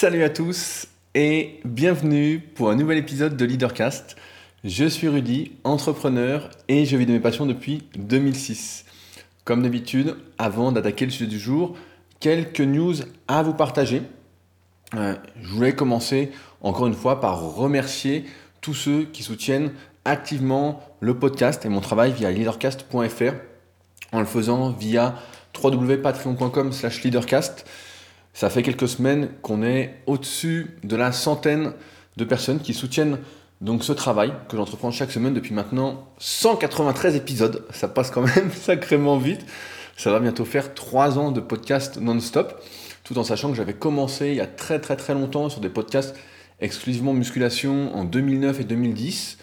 Salut à tous et bienvenue pour un nouvel épisode de Leadercast. Je suis Rudy, entrepreneur et je vis de mes passions depuis 2006. Comme d'habitude, avant d'attaquer le sujet du jour, quelques news à vous partager. Euh, je voulais commencer encore une fois par remercier tous ceux qui soutiennent activement le podcast et mon travail via leadercast.fr en le faisant via www.patreon.com leadercast. Ça fait quelques semaines qu'on est au-dessus de la centaine de personnes qui soutiennent donc ce travail que j'entreprends chaque semaine depuis maintenant 193 épisodes. Ça passe quand même sacrément vite. Ça va bientôt faire 3 ans de podcast non-stop, tout en sachant que j'avais commencé il y a très très très longtemps sur des podcasts exclusivement musculation en 2009 et 2010.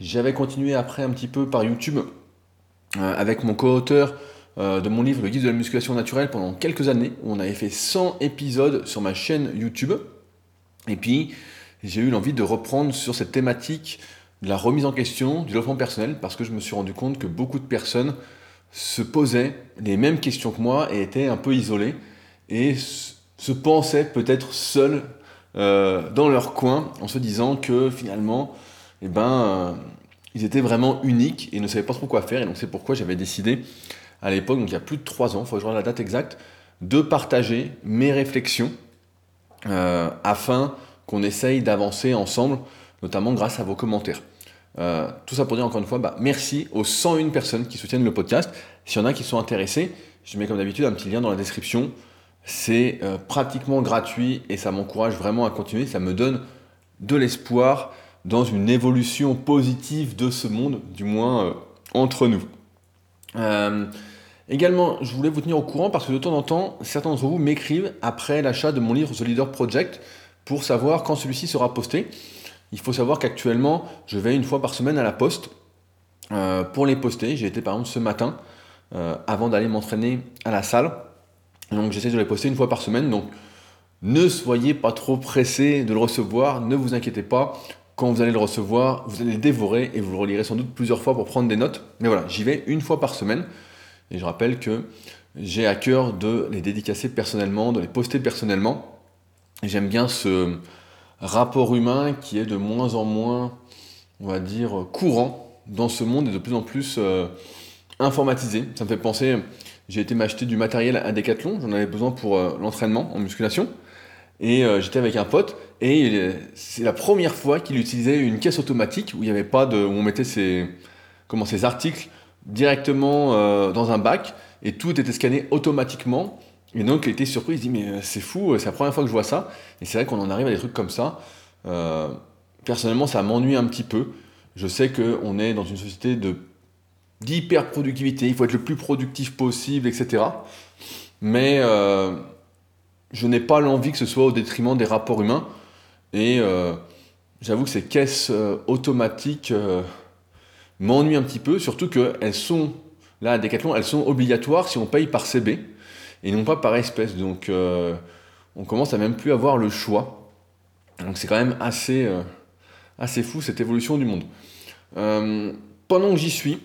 J'avais continué après un petit peu par YouTube euh, avec mon co-auteur de mon livre Le guide de la musculation naturelle pendant quelques années, où on avait fait 100 épisodes sur ma chaîne YouTube. Et puis, j'ai eu l'envie de reprendre sur cette thématique de la remise en question, du développement personnel, parce que je me suis rendu compte que beaucoup de personnes se posaient les mêmes questions que moi et étaient un peu isolées et se pensaient peut-être seules euh, dans leur coin en se disant que finalement, eh ben, euh, ils étaient vraiment uniques et ne savaient pas trop quoi faire. Et donc c'est pourquoi j'avais décidé à l'époque, donc il y a plus de trois ans, il faut que je la date exacte, de partager mes réflexions euh, afin qu'on essaye d'avancer ensemble, notamment grâce à vos commentaires. Euh, tout ça pour dire encore une fois, bah, merci aux 101 personnes qui soutiennent le podcast. S'il y en a qui sont intéressés, je mets comme d'habitude un petit lien dans la description. C'est euh, pratiquement gratuit et ça m'encourage vraiment à continuer. Ça me donne de l'espoir dans une évolution positive de ce monde, du moins entre nous. Également, je voulais vous tenir au courant parce que de temps en temps, certains d'entre vous m'écrivent après l'achat de mon livre The Leader Project pour savoir quand celui-ci sera posté. Il faut savoir qu'actuellement, je vais une fois par semaine à la poste euh, pour les poster. J'ai été par exemple ce matin euh, avant d'aller m'entraîner à la salle. Donc j'essaie de les poster une fois par semaine. Donc ne soyez pas trop pressés de le recevoir. Ne vous inquiétez pas. Quand vous allez le recevoir, vous allez le dévorer et vous le relirez sans doute plusieurs fois pour prendre des notes. Mais voilà, j'y vais une fois par semaine. Et je rappelle que j'ai à cœur de les dédicacer personnellement, de les poster personnellement. J'aime bien ce rapport humain qui est de moins en moins, on va dire, courant dans ce monde et de plus en plus euh, informatisé. Ça me fait penser, j'ai été m'acheter du matériel à Decathlon, j'en avais besoin pour euh, l'entraînement en musculation. Et euh, j'étais avec un pote et c'est la première fois qu'il utilisait une caisse automatique où il n'y avait pas de, où on mettait ses, comment, ses articles directement euh, dans un bac et tout était scanné automatiquement. Et donc il était surpris, il dit mais euh, c'est fou, c'est la première fois que je vois ça. Et c'est vrai qu'on en arrive à des trucs comme ça. Euh, personnellement ça m'ennuie un petit peu. Je sais qu'on est dans une société de d'hyper productivité, il faut être le plus productif possible, etc. Mais je n'ai pas l'envie que ce soit au détriment des rapports humains. Et j'avoue que ces caisses automatiques m'ennuie un petit peu, surtout qu'elles sont, là à Decathlon, elles sont obligatoires si on paye par CB et non pas par espèce. Donc euh, on commence à même plus avoir le choix. Donc c'est quand même assez, euh, assez fou cette évolution du monde. Euh, pendant que j'y suis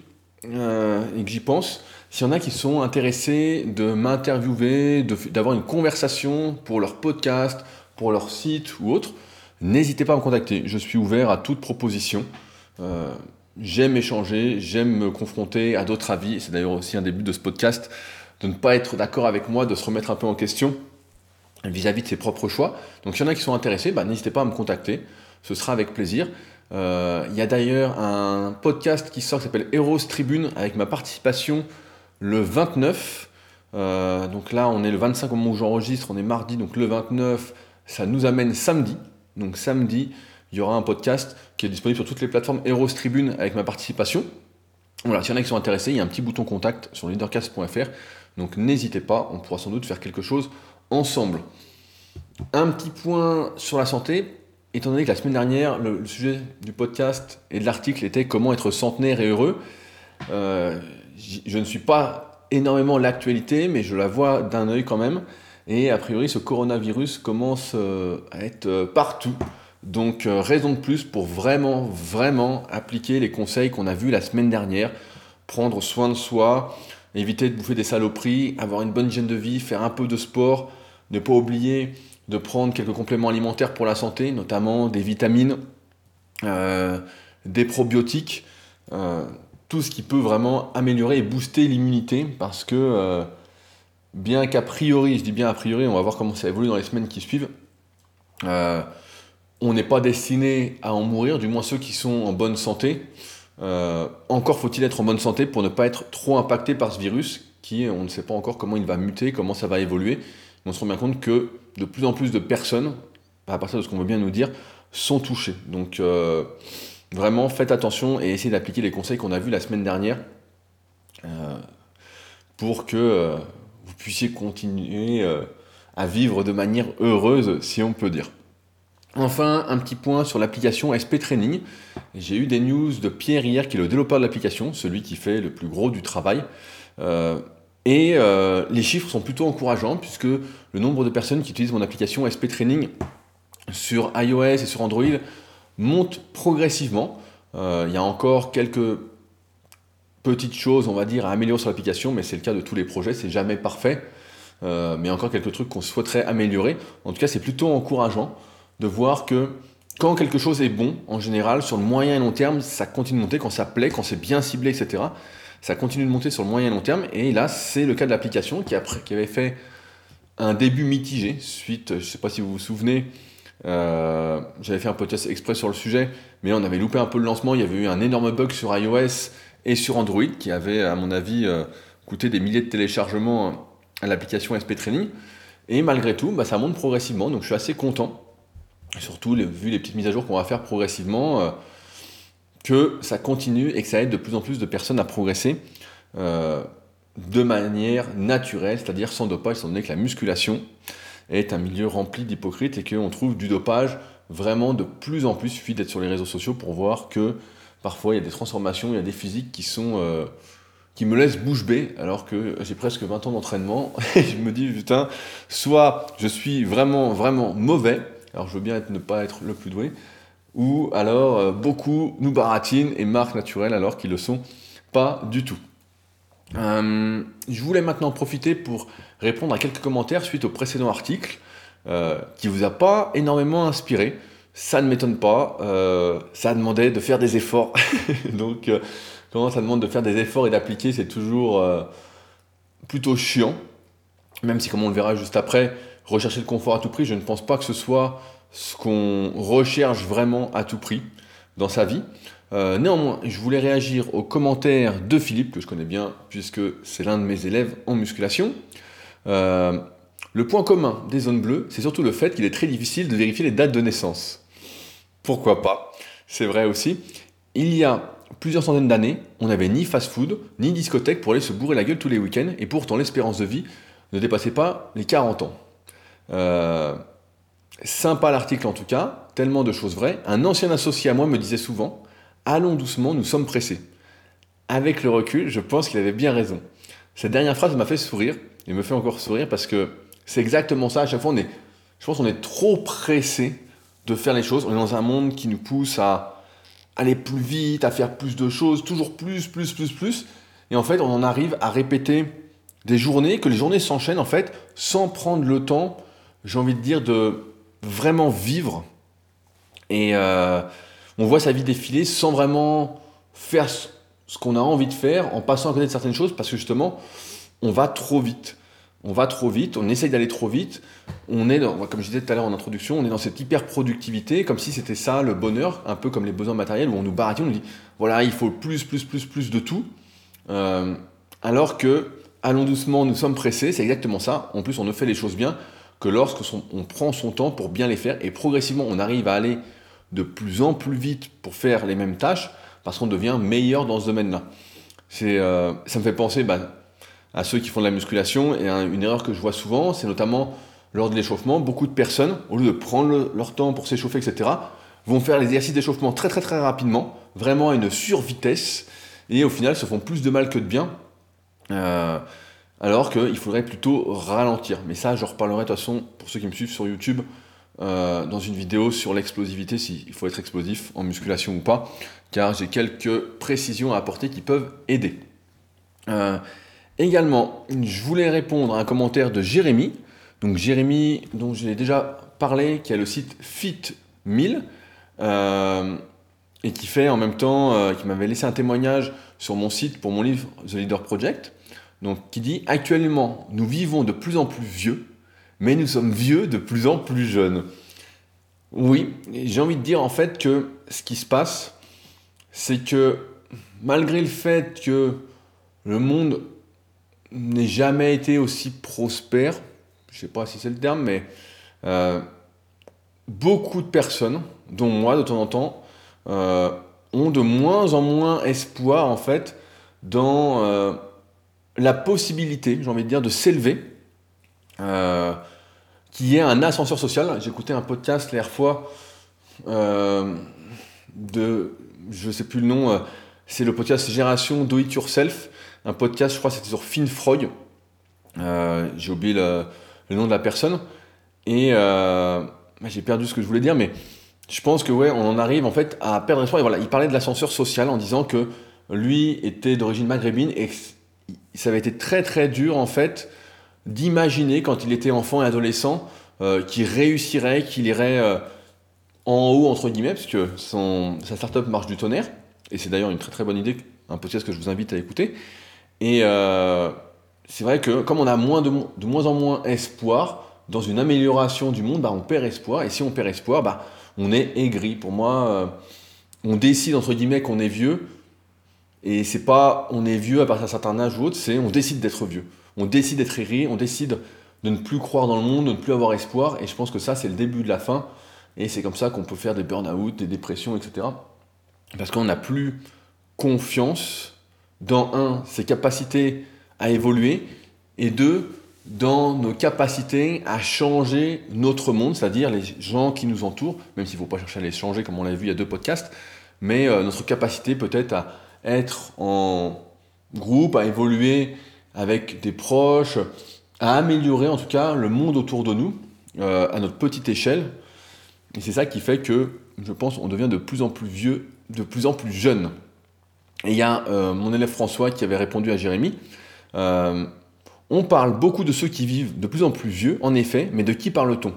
et que j'y pense, s'il y en a qui sont intéressés de m'interviewer, d'avoir une conversation pour leur podcast, pour leur site ou autre, n'hésitez pas à me contacter. Je suis ouvert à toute proposition j'aime échanger, j'aime me confronter à d'autres avis. C'est d'ailleurs aussi un début de ce podcast, de ne pas être d'accord avec moi, de se remettre un peu en question vis-à-vis de ses propres choix. Donc, s'il y en a qui sont intéressés, bah, n'hésitez pas à me contacter. Ce sera avec plaisir. Euh, il y a d'ailleurs un podcast qui sort qui s'appelle Heroes Tribune avec ma participation le 29. Euh, donc là, on est le 25 au moment où j'enregistre, on est mardi, donc le 29, ça nous amène samedi. Donc samedi, il y aura un podcast qui est disponible sur toutes les plateformes Eros Tribune avec ma participation. Voilà, s'il y en a qui sont intéressés, il y a un petit bouton contact sur leadercast.fr. Donc n'hésitez pas, on pourra sans doute faire quelque chose ensemble. Un petit point sur la santé. Étant donné que la semaine dernière, le, sujet du podcast et de l'article était comment être centenaire et heureux, euh, je ne suis pas énormément l'actualité, mais je la vois d'un œil quand même. Et a priori, ce coronavirus commence euh, à être euh, partout. Donc euh, raison de plus pour vraiment, vraiment appliquer les conseils qu'on a vus la semaine dernière. Prendre soin de soi, éviter de bouffer des saloperies, avoir une bonne hygiène de vie, faire un peu de sport, ne pas oublier de prendre quelques compléments alimentaires pour la santé, notamment des vitamines, euh, des probiotiques, euh, tout ce qui peut vraiment améliorer et booster l'immunité parce que bien qu'a priori, je dis bien a priori, on va voir comment ça évolue dans les semaines qui suivent, on n'est pas destiné à en mourir, du moins ceux qui sont en bonne santé. encore faut-il être en bonne santé pour ne pas être trop impacté par ce virus qui, on ne sait pas encore comment il va muter, comment ça va évoluer. on se rend bien compte que de plus en plus de personnes, à partir de ce qu'on veut bien nous dire, sont touchées. Donc euh, vraiment, faites attention et essayez d'appliquer les conseils qu'on a vus la semaine dernière euh, pour que euh, vous puissiez continuer à vivre de manière heureuse, si on peut dire. Enfin, un petit point sur l'application SP Training. J'ai eu des news de Pierre hier, qui est le développeur de l'application, celui qui fait le plus gros du travail. Et euh, les chiffres sont plutôt encourageants puisque le nombre de personnes qui utilisent mon application SP Training sur iOS et sur Android monte progressivement. Euh, il y a encore quelques petites choses, on va dire, à améliorer sur l'application, mais c'est le cas de tous les projets, c'est jamais parfait. Euh, mais encore quelques trucs qu'on souhaiterait améliorer. En tout cas, c'est plutôt encourageant de voir que quand quelque chose est bon, en général, sur le moyen et long terme, ça continue de monter, quand ça plaît, quand c'est bien ciblé, etc ça continue de monter sur le moyen et long terme. Et là, c'est le cas de l'application qui, avait fait un début mitigé suite, je ne sais pas si vous vous souvenez, euh, j'avais fait un podcast exprès sur le sujet, mais on avait loupé un peu le lancement. Il y avait eu un énorme bug sur iOS et sur Android qui avait, à mon avis, euh, coûté des milliers de téléchargements à l'application SP Training. Et malgré tout, bah, ça monte progressivement, donc je suis assez content. Surtout vu les petites mises à jour qu'on va faire progressivement. Euh, que ça continue et que ça aide de plus en plus de personnes à progresser euh, de manière naturelle, c'est-à-dire sans dopage, étant donné que la musculation est un milieu rempli d'hypocrites et qu'on trouve du dopage vraiment de plus en plus. Il suffit d'être sur les réseaux sociaux pour voir que parfois il y a des transformations, il y a des physiques qui sont... Euh, qui me laissent bouche bée alors que j'ai presque 20 ans d'entraînement et je me dis putain soit je suis vraiment vraiment mauvais alors je veux bien ne pas être le plus doué ou alors euh, beaucoup nous baratinent et marquent naturel alors qu'ils le sont pas du tout. Euh, je voulais maintenant profiter pour répondre à quelques commentaires suite au précédent article euh, qui vous a pas énormément inspiré. Ça ne m'étonne pas, ça demandait de faire des efforts. Donc quand ça demande de faire des efforts et d'appliquer, c'est toujours plutôt chiant. Même si comme on le verra juste après, rechercher le confort à tout prix, je ne pense pas que ce soit ce qu'on recherche vraiment à tout prix dans sa vie. Euh, néanmoins, je voulais réagir aux commentaires de Philippe, que je connais bien, puisque c'est l'un de mes élèves en musculation. Euh, le point commun des zones bleues, c'est surtout le fait qu'il est très difficile de vérifier les dates de naissance. Pourquoi pas? C'est vrai aussi. Il y a plusieurs centaines d'années, on n'avait ni fast-food, ni discothèque pour aller se bourrer la gueule tous les week-ends, et pourtant l'espérance de vie ne dépassait pas les 40 ans. Euh, Sympa l'article en tout cas, tellement de choses vraies. Un ancien associé à moi me disait souvent Allons doucement, nous sommes pressés. Avec le recul, je pense qu'il avait bien raison. Cette dernière phrase m'a fait sourire, et me fait encore sourire parce que c'est exactement ça. À chaque fois, on est, je pense qu'on est trop pressé de faire les choses. On est dans un monde qui nous pousse à aller plus vite, à faire plus de choses, toujours plus, plus, plus, plus. Et en fait, on en arrive à répéter des journées, que les journées s'enchaînent en fait, sans prendre le temps, j'ai envie de dire, de vraiment vivre. Et euh, on voit sa vie défiler sans vraiment faire ce qu'on a envie de faire, en passant à côté de certaines choses, parce que justement, on va trop vite. On va trop vite, on essaye d'aller trop vite. On est, dans, comme je disais tout à l'heure en introduction, on est dans cette hyper productivité, comme si c'était ça le bonheur, un peu comme les besoins matériels, où on nous baratine, on nous dit voilà, il faut plus, plus, plus, plus de tout. Euh, alors que, allons doucement, nous sommes pressés, c'est exactement ça. En plus, on ne fait les choses bien que lorsqu'on prend son temps pour bien les faire et progressivement on arrive à aller de plus en plus vite pour faire les mêmes tâches parce qu'on devient meilleur dans ce domaine-là. Euh, ça me fait penser bah, à ceux qui font de la musculation et une erreur que je vois souvent, c'est notamment lors de l'échauffement, beaucoup de personnes, au lieu de prendre leur temps pour s'échauffer, etc., vont faire l'exercice d'échauffement très très très rapidement, vraiment à une survitesse, et au final se font plus de mal que de bien. Euh, alors qu'il faudrait plutôt ralentir. Mais ça, je reparlerai de toute façon, pour ceux qui me suivent sur YouTube, euh, dans une vidéo sur l'explosivité, s'il faut être explosif en musculation ou pas, car j'ai quelques précisions à apporter qui peuvent aider. Euh, également, je voulais répondre à un commentaire de Jérémy Donc Jérémy, dont j'ai déjà parlé, qui a le site Fit1000, euh, et qui fait en même temps, qui m'avait laissé un témoignage sur mon site pour mon livre The Leader Project, donc qui dit actuellement nous vivons de plus en plus vieux, mais nous sommes vieux de plus en plus jeunes. Oui, j'ai envie de dire en fait que ce qui se passe, c'est que malgré le fait que le monde n'ait jamais été aussi prospère, je ne sais pas si c'est le terme, mais euh, beaucoup de personnes, dont moi de temps en temps, euh, ont de moins en moins espoir en fait dans euh, la possibilité, j'ai envie de dire, de s'élever, qui est un ascenseur social. J'écoutais un podcast la fois de, je ne sais plus le nom, c'est le podcast Génération Do It Yourself, un podcast, je crois, c'était sur Finn Freud. j'ai oublié le, le nom de la personne. Et euh, bah, j'ai perdu ce que je voulais dire, mais je pense que ouais, on en arrive en fait à perdre espoir. Et voilà, il parlait de l'ascenseur social en disant que lui était d'origine maghrébine et ça avait été très très dur en fait d'imaginer quand il était enfant et adolescent euh, qu'il réussirait, qu'il irait euh, en haut entre guillemets, parce que son, sa startup marche du tonnerre. Et c'est d'ailleurs une très très bonne idée, un podcast que je vous invite à écouter. Et c'est vrai que comme on a moins de, de, moins en moins espoir dans une amélioration du monde, bah, on perd espoir. Et si on perd espoir, bah, on est aigri. Pour moi, euh, on décide entre guillemets qu'on est vieux. Et c'est pas on est vieux à partir d'un certain âge ou autre, c'est on décide d'être vieux. On décide d'être aigri, on décide de ne plus croire dans le monde, de ne plus avoir espoir. Et je pense que ça, c'est le début de la fin. Et c'est comme ça qu'on peut faire des burn-out, des dépressions, etc. Parce qu'on n'a plus confiance dans, un, ses capacités à évoluer, et deux, dans nos capacités à changer notre monde, c'est-à-dire les gens qui nous entourent, même s'il ne faut pas chercher à les changer comme on l'a vu il y a deux podcasts, mais euh, notre capacité peut-être à être en groupe, à évoluer avec des proches, à améliorer en tout cas le monde autour de nous euh, à notre petite échelle. Et c'est ça qui fait que, je pense, on devient de plus en plus vieux, de plus en plus jeune. Et il y a euh, mon élève François qui avait répondu à Jérémy, euh, on parle beaucoup de ceux qui vivent de plus en plus vieux, en effet, mais de qui parle-t-on?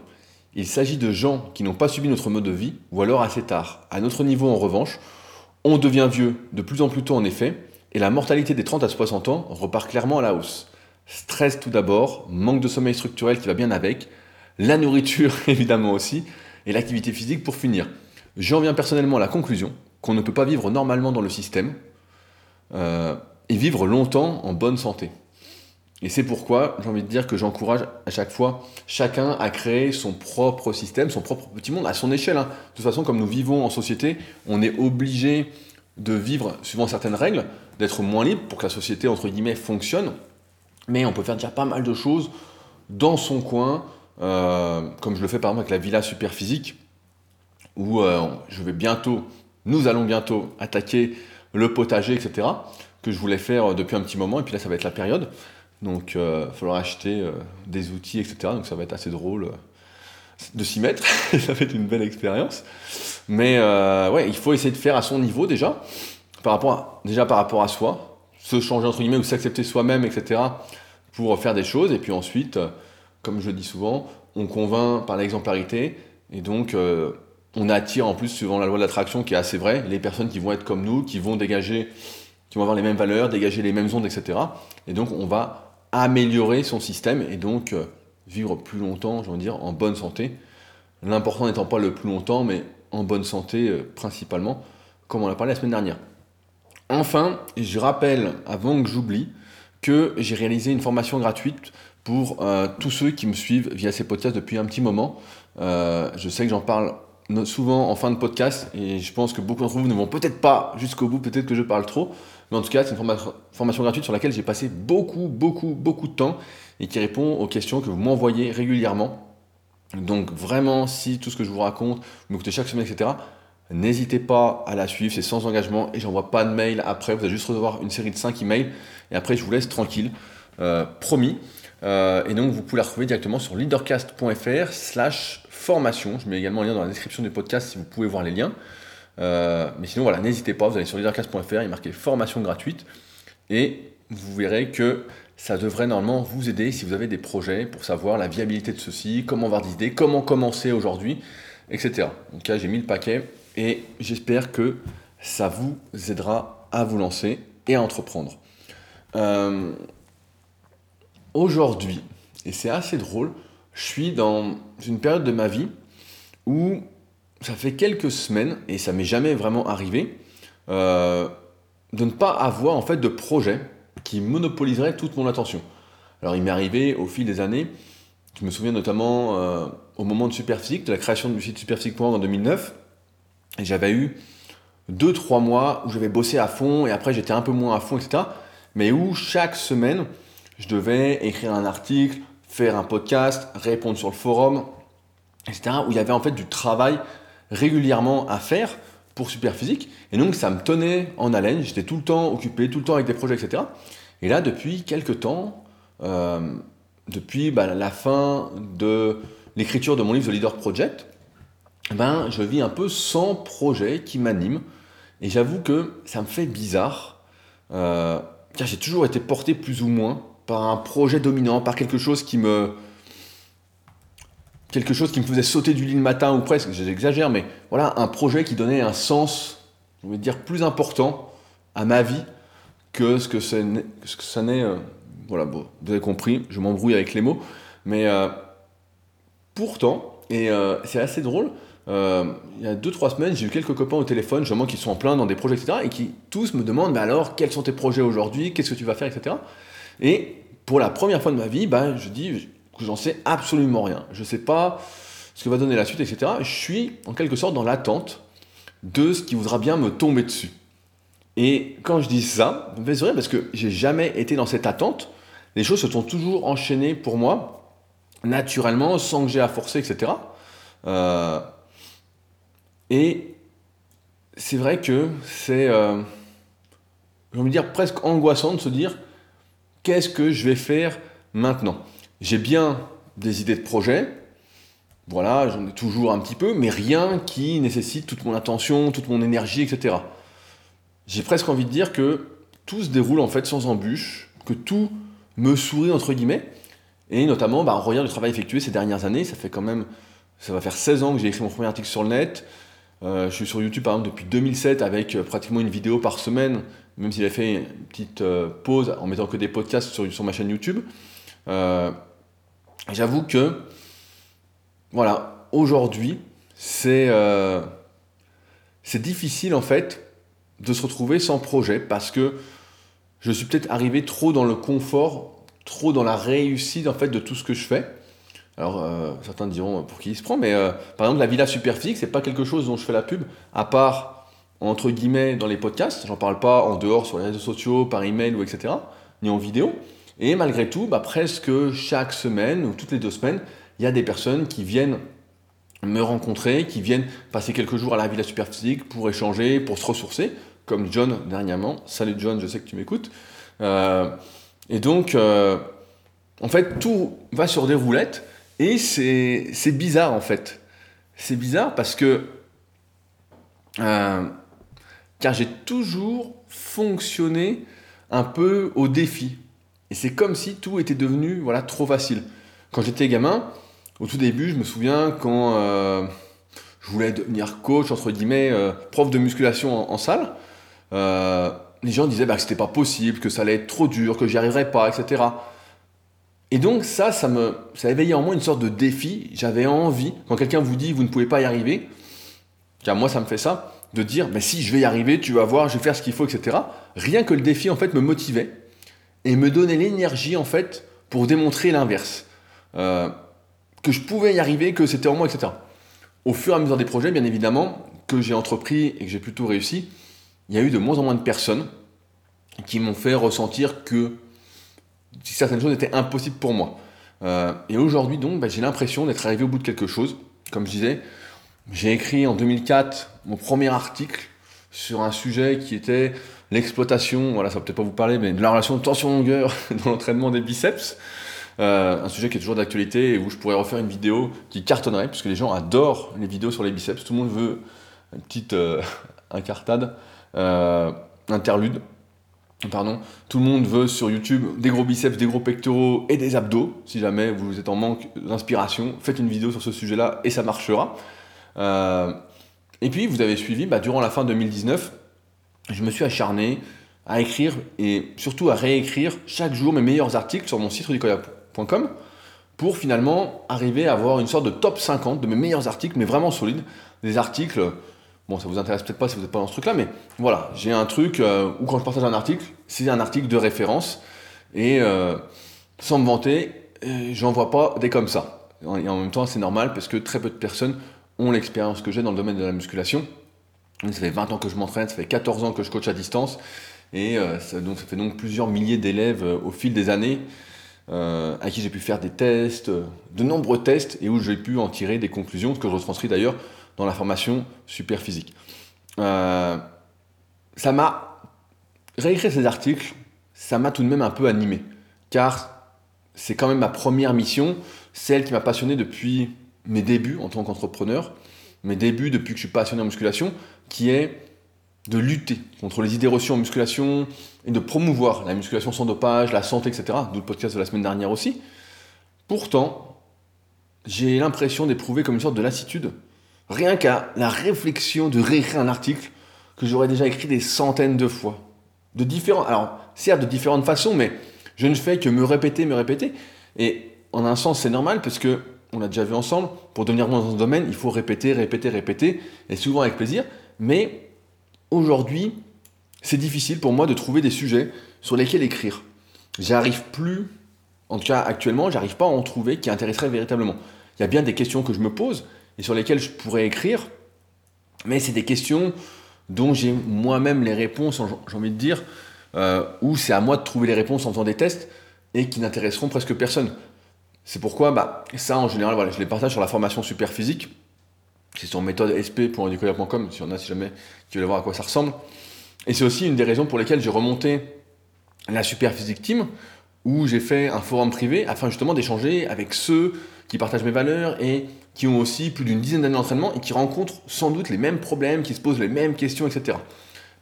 Il s'agit de gens qui n'ont pas subi notre mode de vie, ou alors assez tard. À notre niveau, en revanche, on devient vieux de plus en plus tôt, en effet, et la mortalité des 30 à 60 ans repart clairement à la hausse. Stress tout d'abord, manque de sommeil structurel qui va bien avec, la nourriture évidemment aussi, et l'activité physique pour finir. J'en viens personnellement à la conclusion qu'on ne peut pas vivre normalement dans le système, euh, et vivre longtemps en bonne santé. Et c'est pourquoi j'ai envie de dire que j'encourage à chaque fois chacun à créer son propre système, son propre petit monde à son échelle. Hein. De toute façon, comme nous vivons en société, on est obligé de vivre suivant certaines règles, d'être moins libre pour que la société, entre guillemets, fonctionne. Mais on peut faire déjà pas mal de choses dans son coin, euh, comme je le fais par exemple avec la Villa Superphysique, où euh, je vais bientôt, nous allons bientôt attaquer le potager, etc que je voulais faire depuis un petit moment, et puis là ça va être la période. Donc il euh, va falloir acheter euh, des outils, etc. Donc ça va être assez drôle euh, de s'y mettre, ça va être une belle expérience. Mais ouais, il faut essayer de faire à son niveau déjà, par rapport déjà par rapport à soi, se changer entre guillemets ou s'accepter soi-même, etc. pour faire des choses. Et puis ensuite, comme je dis souvent, on convainc par l'exemplarité, et donc on attire en plus, suivant la loi de l'attraction qui est assez vraie, les personnes qui vont être comme nous, qui vont dégager qui vont avoir les mêmes valeurs, dégager les mêmes ondes, etc. Et donc on va améliorer son système et donc euh, vivre plus longtemps, je veux dire, en bonne santé. L'important n'étant pas le plus longtemps, mais en bonne santé euh, principalement, comme on l'a parlé la semaine dernière. Enfin, je rappelle, avant que j'oublie, que j'ai réalisé une formation gratuite pour euh, tous ceux qui me suivent via ces podcasts depuis un petit moment. je sais que j'en parle souvent en fin de podcast et je pense que beaucoup d'entre vous ne vont peut-être pas jusqu'au bout, peut-être que je parle trop. Mais en tout cas, c'est une formation gratuite sur laquelle j'ai passé beaucoup, beaucoup, beaucoup de temps et qui répond aux questions que vous m'envoyez régulièrement. Donc vraiment, si tout ce que je vous raconte, vous m'écoutez chaque semaine, etc., n'hésitez pas à la suivre, c'est sans engagement et j'envoie pas de mail après, vous allez juste recevoir une série de 5 emails et après je vous laisse tranquille, euh, promis. Euh, et donc vous pouvez la retrouver directement sur leadercast.fr slash formation. Je mets également un lien dans la description du podcast si vous pouvez voir les liens. Euh, mais sinon, voilà, n'hésitez pas, vous allez sur leadercast.fr, il est marqué formation gratuite, et vous verrez que ça devrait normalement vous aider si vous avez des projets pour savoir la viabilité de ceci, comment avoir des idées, comment commencer aujourd'hui, etc. Donc là, j'ai mis le paquet et j'espère que ça vous aidera à vous lancer et à entreprendre. Euh, aujourd'hui, et c'est assez drôle, je suis dans une période de ma vie où ça fait quelques semaines, et ça m'est jamais vraiment arrivé, euh, de ne pas avoir en fait de projet qui monopoliserait toute mon attention. Alors il m'est arrivé au fil des années, je me souviens notamment euh, au moment de Superphysique, de la création du site Superphysique.org en 2009, et j'avais eu 2-3 mois où j'avais bossé à fond et après j'étais un peu moins à fond, etc. Mais où chaque semaine, je devais écrire un article, faire un podcast, répondre sur le forum, etc. Où il y avait en fait du travail régulièrement à faire pour Superphysique. Et donc ça me tenait en haleine, j'étais tout le temps occupé, tout le temps avec des projets, etc. Et là, depuis quelques temps, euh, depuis bah, la fin de l'écriture de mon livre The Leader Project, ben, je vis un peu sans projet qui m'anime. Et j'avoue que ça me fait bizarre, euh, j'ai toujours été porté plus ou moins par un projet dominant, par quelque chose qui me, quelque chose qui me faisait sauter du lit le matin ou presque, j'exagère, mais voilà, un projet qui donnait un sens, je vais dire, plus important à ma vie que ce que, ça n'est. Euh, voilà, bon, vous avez compris, je m'embrouille avec les mots, mais euh, pourtant, et euh, c'est assez drôle, il y a 2-3 semaines, j'ai eu quelques copains au téléphone, justement, qui sont en plein dans des projets, etc., et qui tous me demandent, mais alors, quels sont tes projets aujourd'hui, qu'est-ce que tu vas faire, etc. Et pour la première fois de ma vie, bah, je dis, que j'en sais absolument rien. Je ne sais pas ce que va donner la suite, etc. Je suis en quelque sorte dans l'attente de ce qui voudra bien me tomber dessus. Et quand je dis ça, vrai parce que j'ai jamais été dans cette attente. Les choses se sont toujours enchaînées pour moi, naturellement, sans que j'ai à forcer, etc. Euh, et c'est vrai que c'est, euh, je vais dire, presque angoissant de se dire qu'est-ce que je vais faire maintenant? J'ai bien des idées de projet, voilà, j'en ai toujours un petit peu, mais rien qui nécessite toute mon attention, toute mon énergie, etc. J'ai presque envie de dire que tout se déroule en fait sans embûche, que tout me sourit entre guillemets, et notamment bah, en regard du travail effectué ces dernières années, ça fait quand même, ça va faire 16 ans que j'ai écrit mon premier article sur le net, euh, je suis sur YouTube par exemple depuis 2007 avec euh, pratiquement une vidéo par semaine, même s'il a fait une petite euh, pause en mettant que des podcasts sur, ma chaîne YouTube. J'avoue que, voilà, aujourd'hui, euh, c'est difficile en fait de se retrouver sans projet parce que je suis peut-être arrivé trop dans le confort, trop dans la réussite en fait de tout ce que je fais. Alors euh, certains diront pour qui il se prend, mais euh, par exemple la villa Superphysique, c'est pas quelque chose dont je fais la pub, à part entre guillemets dans les podcasts. J'en parle pas en dehors sur les réseaux sociaux, par email ou etc. ni en vidéo. Et malgré tout, bah, presque chaque semaine ou toutes les deux semaines, il y a des personnes qui viennent me rencontrer, qui viennent passer quelques jours à la Villa Superphysique pour échanger, pour se ressourcer, comme John dernièrement. Salut John, je sais que tu m'écoutes. Euh, et donc, euh, en fait, tout va sur des roulettes et c'est bizarre en fait. C'est bizarre parce que, euh, car j'ai toujours fonctionné un peu au défi. Et c'est comme si tout était devenu voilà, trop facile. Quand j'étais gamin, au tout début, je me souviens quand euh, je voulais devenir coach, entre guillemets, euh, prof de musculation en, salle, euh, les gens disaient bah, que c'était pas possible, que ça allait être trop dur, que j'y arriverais pas, etc. Et donc ça, ça me, ça éveillait en moi une sorte de défi. J'avais envie, quand quelqu'un vous dit vous ne pouvez pas y arriver, car moi ça me fait ça, de dire mais si je vais y arriver, tu vas voir, je vais faire ce qu'il faut, etc. Rien que le défi en fait me motivait et me donner l'énergie en fait pour démontrer l'inverse. Euh, que je pouvais y arriver, que c'était en moi, etc. Au fur et à mesure des projets, bien évidemment, que j'ai entrepris et que j'ai plutôt réussi, il y a eu de moins en moins de personnes qui m'ont fait ressentir que certaines choses étaient impossibles pour moi. Euh, et aujourd'hui, donc, bah, j'ai l'impression d'être arrivé au bout de quelque chose. Comme je disais, j'ai écrit en 2004 mon premier article sur un sujet qui était l'exploitation, voilà, ça va peut-être pas vous parler, mais de la relation tension-longueur dans l'entraînement des biceps. Euh, un sujet qui est toujours d'actualité et où je pourrais refaire une vidéo qui cartonnerait, puisque les gens adorent les vidéos sur les biceps. Tout le monde veut une petite euh, incartade, euh, interlude. Pardon, tout le monde veut sur YouTube des gros biceps, des gros pectoraux et des abdos. Si jamais vous êtes en manque d'inspiration, faites une vidéo sur ce sujet-là et ça marchera. Euh, et puis, vous avez suivi, bah, durant la fin 2019, je me suis acharné à écrire et surtout à réécrire chaque jour mes meilleurs articles sur mon site rudicoya.com pour finalement arriver à avoir une sorte de top 50 de mes meilleurs articles, mais vraiment solides. Des articles Bon, ça vous intéresse peut-être pas si vous n'êtes pas dans ce truc-là, mais voilà, j'ai un truc euh, où quand je partage un article, c'est un article de référence et euh, sans me vanter, j'en vois pas des comme ça. Et en même temps, c'est normal parce que très peu de personnes l'expérience que j'ai dans le domaine de la musculation. Ça fait 20 ans que je m'entraîne, ça fait 14 ans que je coach à distance et ça, donc, ça fait donc plusieurs milliers d'élèves au fil des années à qui j'ai pu faire des tests, de nombreux tests et où j'ai pu en tirer des conclusions, que je retranscris d'ailleurs dans la formation super physique. Euh, ça m'a réécrire ces articles, ça m'a tout de même un peu animé, car c'est quand même ma première mission, celle qui m'a passionné depuis mes débuts en tant qu'entrepreneur, mes débuts depuis que je suis passionné en musculation, qui est de lutter contre les idées reçues en musculation et de promouvoir la musculation sans dopage, la santé, etc. D'où le podcast de la semaine dernière aussi. Pourtant, j'ai l'impression d'éprouver comme une sorte de lassitude Rien qu'à la réflexion de réécrire un article que j'aurais déjà écrit des centaines de fois. De différents, alors certes de différentes façons, mais je ne fais que me répéter, me répéter. Et en un sens, c'est normal parce que on l'a déjà vu ensemble. Pour devenir bon dans ce domaine, il faut répéter, répéter, répéter, et souvent avec plaisir. Mais aujourd'hui, c'est difficile pour moi de trouver des sujets sur lesquels écrire. J'arrive plus, en tout cas actuellement, j'arrive pas à en trouver qui intéresseraient véritablement. Il y a bien des questions que je me pose, et sur lesquelles je pourrais écrire, mais c'est des questions dont j'ai moi-même les réponses, j'ai envie de dire, euh, où c'est à moi de trouver les réponses en faisant des tests et qui n'intéresseront presque personne. C'est pourquoi bah, ça, en général, je les partage sur la formation super physique. C'est sur méthode sp.educoya.com, si on a, si jamais tu veux voir à quoi ça ressemble. Et c'est aussi une des raisons pour lesquelles j'ai remonté la super physique team, où j'ai fait un forum privé afin justement d'échanger avec ceux qui partagent mes valeurs et qui ont aussi plus d'une dizaine d'années d'entraînement et qui rencontrent sans doute les mêmes problèmes, qui se posent les mêmes questions, etc.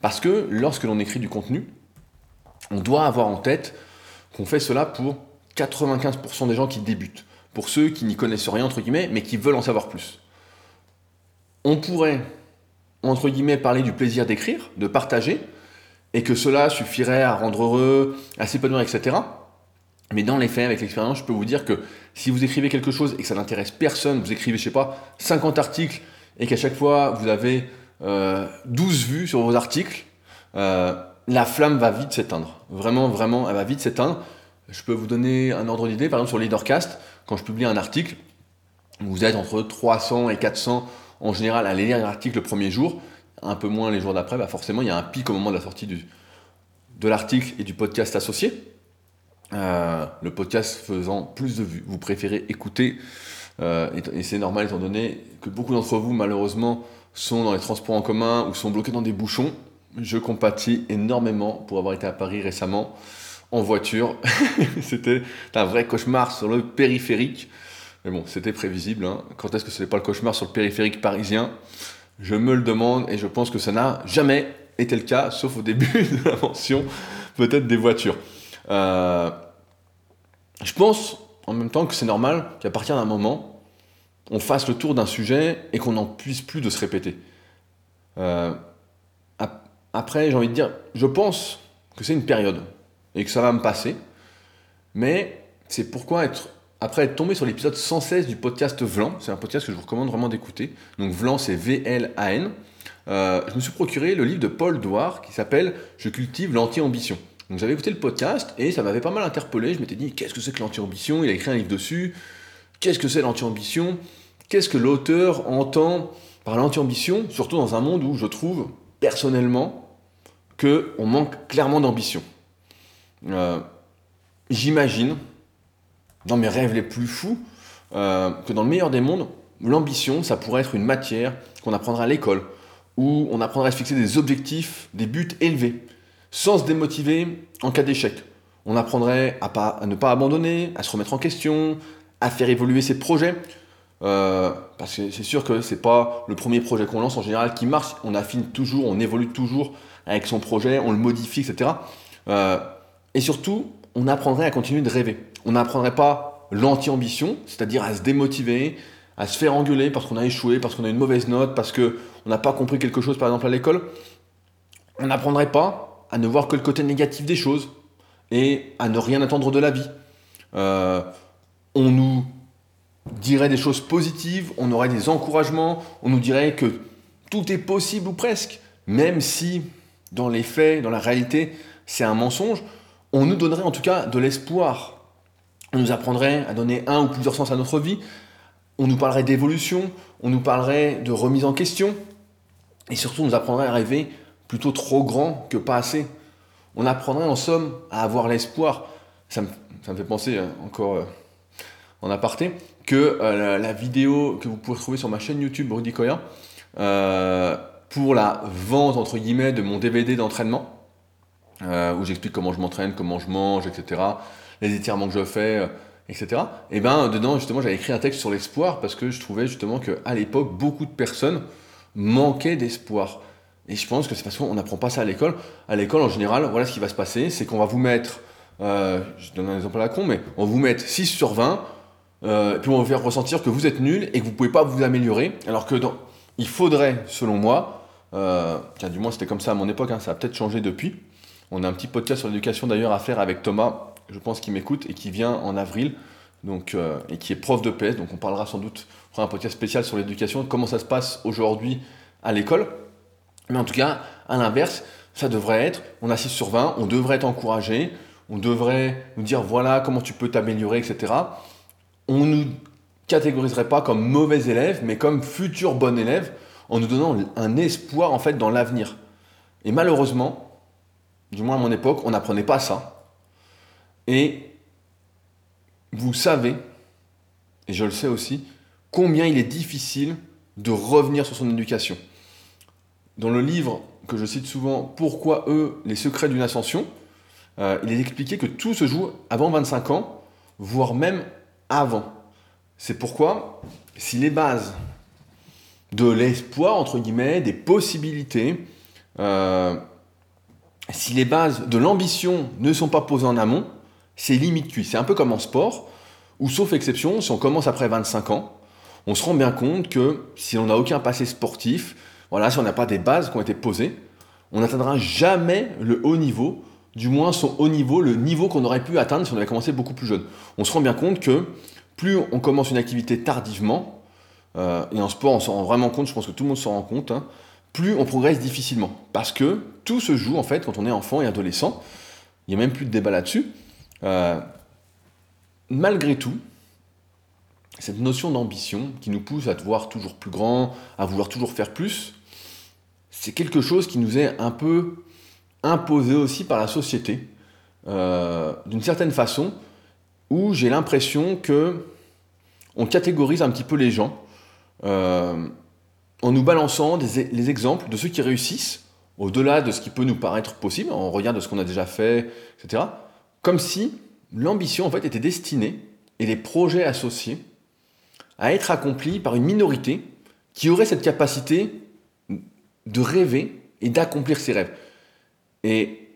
Parce que lorsque l'on écrit du contenu, on doit avoir en tête qu'on fait cela pour 95% des gens qui débutent, pour ceux qui n'y connaissent rien, entre guillemets, mais qui veulent en savoir plus. On pourrait, entre guillemets, parler du plaisir d'écrire, de partager, et que cela suffirait à rendre heureux, à s'épanouir, etc. Mais dans les faits, avec l'expérience, je peux vous dire que si vous écrivez quelque chose et que ça n'intéresse personne, vous écrivez, je sais pas, 50 articles et qu'à chaque fois vous avez 12 euh, vues sur vos articles, euh, la flamme va vite s'éteindre. Vraiment, vraiment, elle va vite s'éteindre. Je peux vous donner un ordre d'idée, par exemple sur Leadercast, quand je publie un article, vous êtes entre 300 et 400 en général à lire l'article le premier jour, un peu moins les jours d'après, bah forcément il y a un pic au moment de la sortie de l'article et du podcast associé. Euh, le podcast faisant plus de vues. Vous préférez écouter, euh, et, c'est normal étant donné que beaucoup d'entre vous, malheureusement, sont dans les transports en commun ou sont bloqués dans des bouchons. Je compatis énormément pour avoir été à Paris récemment en voiture. c'était un vrai cauchemar sur le périphérique. Mais bon, c'était prévisible. Hein. Quand est-ce que ce n'est pas le cauchemar sur le périphérique parisien? Je me le demande et je pense que ça n'a jamais été le cas, sauf au début de l'invention peut-être des voitures. Euh, je pense en même temps que c'est normal qu'à partir d'un moment, on fasse le tour d'un sujet et qu'on n'en puisse plus de se répéter. Euh, après, j'ai envie de dire, je pense que c'est une période et que ça va me passer, mais c'est pourquoi être, après être tombé sur l'épisode 116 du podcast Vlan, c'est un podcast que je vous recommande vraiment d'écouter, donc Vlan c'est V-L-A-N, euh, je me suis procuré le livre de Paul Douard qui s'appelle Je cultive l'anti-ambition. Donc j'avais écouté le podcast et ça m'avait pas mal interpellé. Je m'étais dit, qu'est-ce que c'est que l'anti-ambition? Il a écrit un livre dessus. Qu'est-ce que c'est l'anti-ambition? Qu'est-ce que l'auteur entend par l'anti-ambition Surtout dans un monde où je trouve, personnellement, qu'on manque clairement d'ambition. Euh, j'imagine, dans mes rêves les plus fous, euh, que dans le meilleur des mondes, l'ambition, ça pourrait être une matière qu'on apprendra à l'école, où on apprendra à se fixer des objectifs, des buts élevés sans se démotiver en cas d'échec. On apprendrait à, ne pas abandonner, à se remettre en question, à faire évoluer ses projets. Euh, parce que c'est sûr que c'est pas le premier projet qu'on lance en général qui marche. On affine toujours, on évolue toujours avec son projet, on le modifie, etc. et surtout, on apprendrait à continuer de rêver. On n'apprendrait pas l'anti-ambition, c'est-à-dire à se démotiver, à se faire engueuler parce qu'on a échoué, parce qu'on a une mauvaise note, parce qu'on n'a pas compris quelque chose par exemple à l'école. On n'apprendrait pas à ne voir que le côté négatif des choses et à ne rien attendre de la vie. Euh, on nous dirait des choses positives, on aurait des encouragements, on nous dirait que tout est possible ou presque, même si dans les faits, dans la réalité, c'est un mensonge, on nous donnerait en tout cas de l'espoir. On nous apprendrait à donner un ou plusieurs sens à notre vie, on nous parlerait d'évolution, on nous parlerait de remise en question, et surtout on nous apprendrait à rêver plutôt trop grand que pas assez. On apprendrait en somme à avoir l'espoir. Ça me, fait penser euh, encore euh, en aparté que euh, la, vidéo que vous pouvez trouver sur ma chaîne YouTube Rudy Koya pour la vente entre guillemets de mon DVD d'entraînement où j'explique comment je m'entraîne, comment je mange, etc. Les étirements que je fais, etc. Et ben dedans justement j'avais écrit un texte sur l'espoir parce que je trouvais justement qu'à l'époque beaucoup de personnes manquaient d'espoir. Et je pense que c'est parce qu'on n'apprend pas ça à l'école. À l'école en général, voilà ce qui va se passer, c'est qu'on va vous mettre, euh, je donne un exemple à la con, mais on va vous mettre 6 sur 20, euh, puis on va vous faire ressentir que vous êtes nul et que vous ne pouvez pas vous améliorer. Alors que dans, il faudrait, selon moi, euh, tiens, du moins c'était comme ça à mon époque, hein, ça a peut-être changé depuis. On a un petit podcast sur l'éducation d'ailleurs à faire avec Thomas je pense qu'il m'écoute et qui vient en avril, donc, euh, et qui est prof de PS. Donc on parlera sans doute, on fera un podcast spécial sur l'éducation, comment ça se passe aujourd'hui à l'école. Mais en tout cas, à l'inverse, ça devrait être, on a 6 sur 20, on devrait être encouragé, on devrait nous dire voilà comment tu peux t'améliorer, etc. On ne nous catégoriserait pas comme mauvais élève, mais comme futur bon élève, en nous donnant un espoir en fait dans l'avenir. Et malheureusement, du moins à mon époque, on n'apprenait pas ça. Et vous savez, et je le sais aussi, combien il est difficile de revenir sur son éducation. Dans le livre que je cite souvent, Pourquoi eux, les secrets d'une ascension, euh, il est expliqué que tout se joue avant 25 ans, voire même avant. C'est pourquoi, si les bases de l'espoir, entre guillemets, des possibilités, euh, si les bases de l'ambition ne sont pas posées en amont, c'est limite cuit. C'est un peu comme en sport, où sauf exception, si on commence après 25 ans, on se rend bien compte que si on n'a aucun passé sportif, voilà, si on n'a pas des bases qui ont été posées, on n'atteindra jamais le haut niveau, du moins son haut niveau, le niveau qu'on aurait pu atteindre si on avait commencé beaucoup plus jeune. On se rend bien compte que plus on commence une activité tardivement, euh, et en sport on s'en rend vraiment compte, je pense que tout le monde s'en rend compte, hein, plus on progresse difficilement. Parce que tout se joue en fait quand on est enfant et adolescent, il n'y a même plus de débat là-dessus, euh, malgré tout, cette notion d'ambition qui nous pousse à te voir toujours plus grand, à vouloir toujours faire plus, c'est quelque chose qui nous est un peu imposé aussi par la société, euh, d'une certaine façon, où j'ai l'impression que on catégorise un petit peu les gens euh, en nous balançant les exemples de ceux qui réussissent, au-delà de ce qui peut nous paraître possible, on regarde ce qu'on a déjà fait, etc comme si l'ambition en fait était destinée et les projets associés à être accomplis par une minorité qui aurait cette capacité de rêver et d'accomplir ses rêves. Et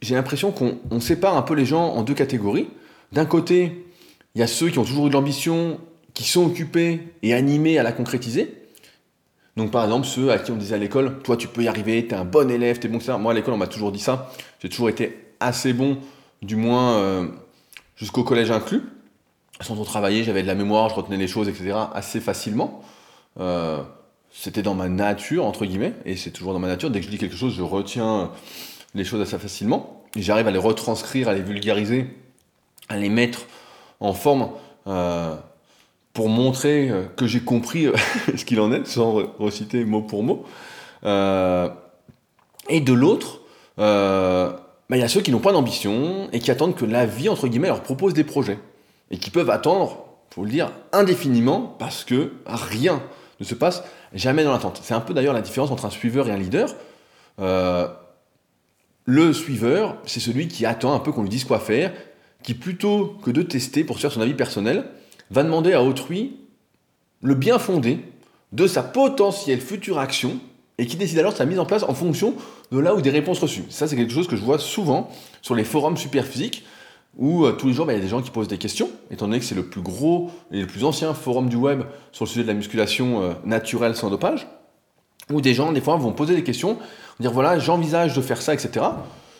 j'ai l'impression qu'on sépare un peu les gens en deux catégories. D'un côté, il y a ceux qui ont toujours eu de l'ambition, qui sont occupés et animés à la concrétiser. Donc par exemple, ceux à qui on disait à l'école, toi tu peux y arriver, tu es un bon élève, tu es bon, ça. Moi à l'école on m'a toujours dit ça, j'ai toujours été assez bon du moins euh, jusqu'au collège inclus. Sans trop travailler, j'avais de la mémoire, je retenais les choses, etc. assez facilement. Euh, c'était dans ma nature, entre guillemets, et c'est toujours dans ma nature. Dès que je dis quelque chose, je retiens les choses assez facilement. J'arrive à les retranscrire, à les vulgariser, à les mettre en forme euh, pour montrer que j'ai compris ce qu'il en est, sans reciter mot pour mot. et de l'autre, bah, il y a ceux qui n'ont pas d'ambition et qui attendent que la vie, entre guillemets, leur propose des projets. Et qui peuvent attendre, faut le dire, indéfiniment parce que rien ne se passe jamais dans l'attente. C'est un peu d'ailleurs la différence entre un suiveur et un leader. Euh, le suiveur, c'est celui qui attend un peu qu'on lui dise quoi faire, qui plutôt que de tester pour se faire son avis personnel, va demander à autrui le bien fondé de sa potentielle future action et qui décide alors de sa mise en place en fonction de là où des réponses reçues. Ça, c'est quelque chose que je vois souvent sur les forums super physiques où euh, tous les jours, bah, il y a des gens qui posent des questions, étant donné que c'est le plus gros et le plus ancien forum du web sur le sujet de la musculation euh, naturelle sans dopage, où des gens, des fois, vont poser des questions, dire voilà, j'envisage de faire ça, etc.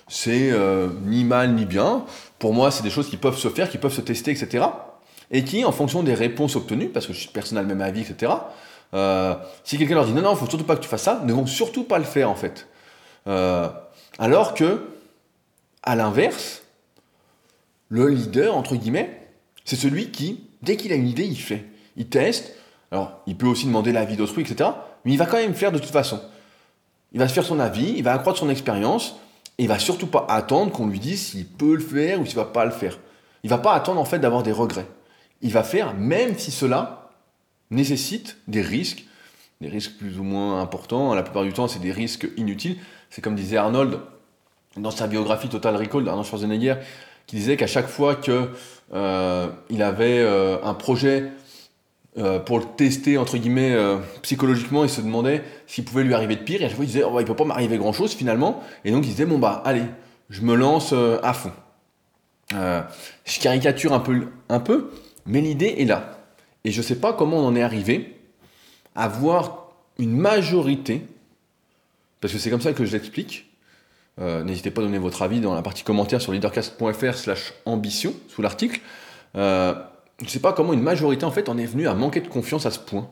C'est euh, ni mal ni bien. Pour moi, c'est des choses qui peuvent se faire, qui peuvent se tester, etc. Et qui, en fonction des réponses obtenues, parce que personne n'a le même avis, etc., euh, si quelqu'un leur dit non, non, il faut surtout pas que tu fasses ça, ne vont surtout pas le faire en fait. Euh, alors que, à l'inverse, le leader, entre guillemets, c'est celui qui, dès qu'il a une idée, il fait. Il teste. Alors, il peut aussi demander l'avis d'autrui, etc. Mais il va quand même faire de toute façon. Il va se faire son avis, il va accroître son expérience, et il va surtout pas attendre qu'on lui dise s'il peut le faire ou s'il va pas le faire. Il va pas attendre en fait d'avoir des regrets. Il va faire même si cela nécessite des risques, des risques plus ou moins importants. La plupart du temps, c'est des risques inutiles. C'est comme disait Arnold dans sa biographie Total Recall d'Arnold Schwarzenegger, qui disait qu'à chaque fois qu'il euh, avait euh, un projet euh, pour le tester entre guillemets psychologiquement, il se demandait s'il pouvait lui arriver de pire. Et à chaque fois, il disait oh, il peut pas m'arriver grand chose finalement. Et donc il disait bon bah allez, je me lance à fond. je caricature un peu, un peu, mais l'idée est là. Et je ne sais pas comment on en est arrivé à voir une majorité, parce que c'est comme ça que je l'explique. Euh, n'hésitez pas à donner votre avis dans la partie commentaire sur leadercast.fr slash ambition, sous l'article. Euh, je ne sais pas comment une majorité en fait en est venue à manquer de confiance à ce point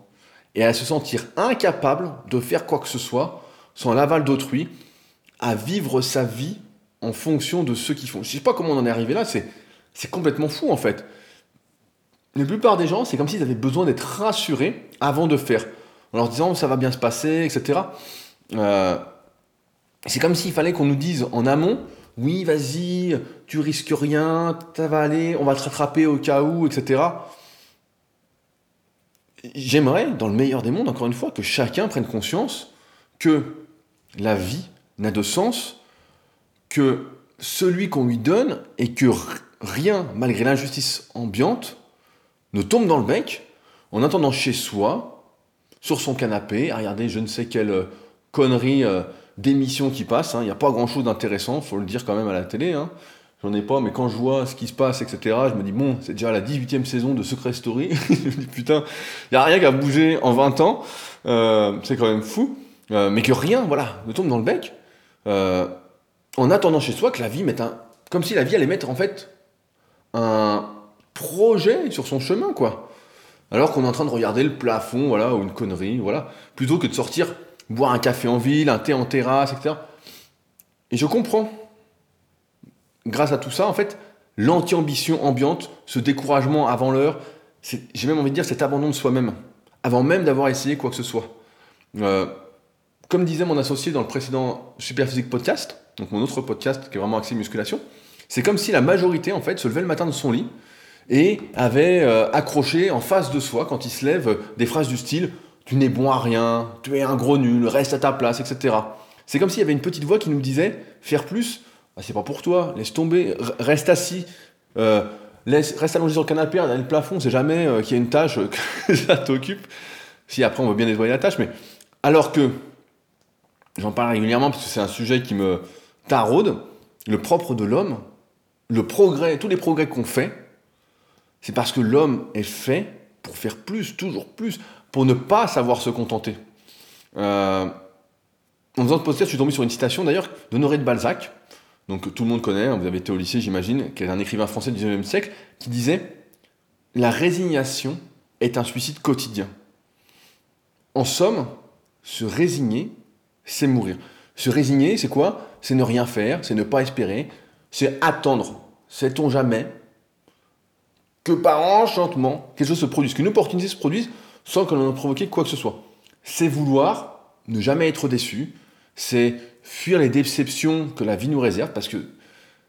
et à se sentir incapable de faire quoi que ce soit sans l'aval d'autrui, à vivre sa vie en fonction de ceux qui font. Je ne sais pas comment on en est arrivé là, c'est complètement fou en fait. La plupart des gens, c'est comme s'ils avaient besoin d'être rassurés avant de faire, en leur disant ça va bien se passer, etc. Euh, c'est comme s'il fallait qu'on nous dise en amont, oui, vas-y, tu risques rien, ça va aller, on va te rattraper au cas où, etc. J'aimerais, dans le meilleur des mondes, encore une fois, que chacun prenne conscience que la vie n'a de sens que celui qu'on lui donne et que rien, malgré l'injustice ambiante, ne tombe dans le bec en attendant chez soi, sur son canapé, à regarder je ne sais quelle euh, connerie euh, d'émission qui passe. Hein. Il n'y a pas grand-chose d'intéressant, faut le dire quand même à la télé. Hein. J'en ai pas, mais quand je vois ce qui se passe, etc., je me dis, bon, c'est déjà la 18e saison de Secret Story. je me dis, putain, il n'y a rien qu'à bouger en 20 ans. Euh, c'est quand même fou. mais que rien, voilà, ne tombe dans le bec. en attendant chez soi que la vie mette un. Comme si la vie allait mettre, en fait, un, projet sur son chemin, quoi. Alors qu'on est en train de regarder le plafond, voilà, ou une connerie, voilà, plutôt que de sortir boire un café en ville, un thé en terrasse, etc. Et je comprends. Grâce à tout ça, en fait, l'anti-ambition ambiante, ce découragement avant l'heure, j'ai même envie de dire cet abandon de soi-même, avant même d'avoir essayé quoi que ce soit. Euh, comme disait mon associé dans le précédent Superphysique Podcast, donc mon autre podcast qui est vraiment axé musculation, c'est comme si la majorité, en fait, se levait le matin de son lit, et avait euh, accroché en face de soi, quand il se lève, des phrases du style Tu n'es bon à rien, tu es un gros nul, reste à ta place, etc. C'est comme s'il y avait une petite voix qui nous disait Faire plus, bah, c'est pas pour toi, laisse tomber, reste assis, euh, reste allongé sur le canapé, regarde le plafond, c'est jamais euh, qu'il y a une tâche que ça t'occupe. Si après on veut bien nettoyer la tâche, mais alors que, j'en parle régulièrement parce que c'est un sujet qui me taraude, le propre de l'homme, le progrès, tous les progrès qu'on fait, c'est parce que l'homme est fait pour faire plus, toujours plus, pour ne pas savoir se contenter. Euh, en faisant ce podcast, je suis tombé sur une citation d'ailleurs d'Honoré de Balzac, donc tout le monde connaît, hein, vous avez été au lycée j'imagine, qui est un écrivain français du 19e siècle, qui disait La résignation est un suicide quotidien. En somme, se résigner, c'est mourir. Se résigner, c'est quoi? C'est ne rien faire, c'est ne pas espérer, c'est attendre. Sait-on jamais? Que par enchantement, quelque chose se produise, qu'une opportunité se produise sans que l'on ait provoqué quoi que ce soit. C'est vouloir ne jamais être déçu, c'est fuir les déceptions que la vie nous réserve, parce que